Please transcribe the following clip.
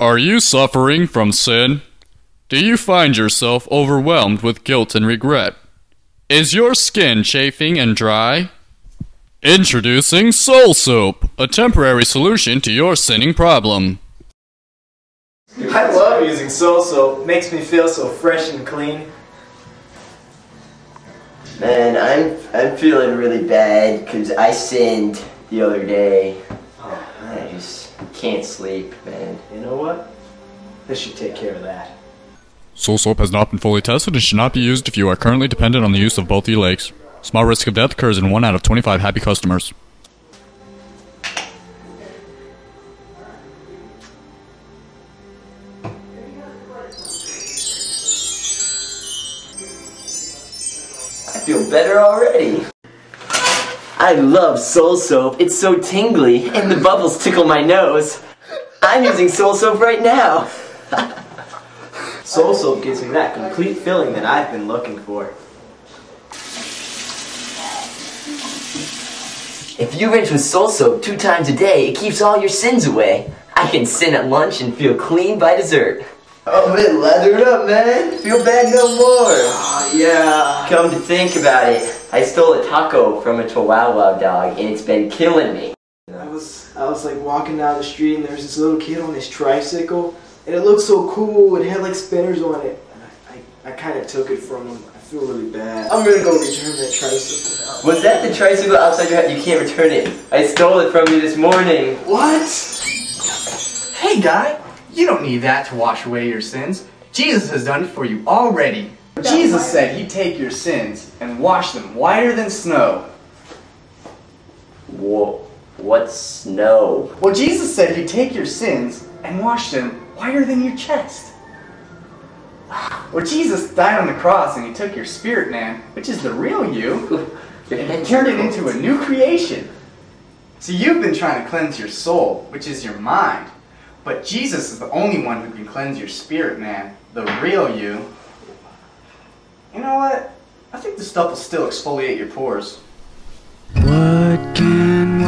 Are you suffering from sin? Do you find yourself overwhelmed with guilt and regret? Is your skin chafing and dry? Introducing Soul Soap, a temporary solution to your sinning problem. I love using Soul Soap. Makes me feel so fresh and clean. Man, I'm I'm feeling really bad because I sinned the other day. Oh. I just can't sleep, man. You know what? This should take care of that. Soul Soap has not been fully tested and should not be used if you are currently dependent on the use of both the legs. Small risk of death occurs in 1 out of 25 happy customers. I feel better already. I love Soul Soap. It's so tingly, and the bubbles tickle my nose. I'm using Soul Soap right now. Soul Soap gives me that complete feeling that I've been looking for. If you rinse with Soul Soap two times a day, it keeps all your sins away. I can sin at lunch and feel clean by dessert. Oh, it lathered up, man. Feel bad no more. Oh, yeah. Come to think about it, I stole a taco from a Chihuahua dog, and it's been killing me. I was I was like walking down the street and there was this little kid on his tricycle and it looked so cool. It had like spinners on it. I, I, I kind of took it from him. I feel really bad. I'm gonna go return that tricycle now. Was that the tricycle outside your house? You can't return it. I stole it from you this morning. What? Hey guy, you don't need that to wash away your sins. Jesus has done it for you already. Jesus said he'd take your sins and wash them whiter than snow. Whoa, what's snow? Well, Jesus said he'd take your sins and wash them whiter than your chest. Well, Jesus died on the cross and he took your spirit man, which is the real you, and he turned it into a new creation. So you've been trying to cleanse your soul, which is your mind. But Jesus is the only one who can cleanse your spirit man, the real you. You know what? I think the stuff will still exfoliate your pores. What can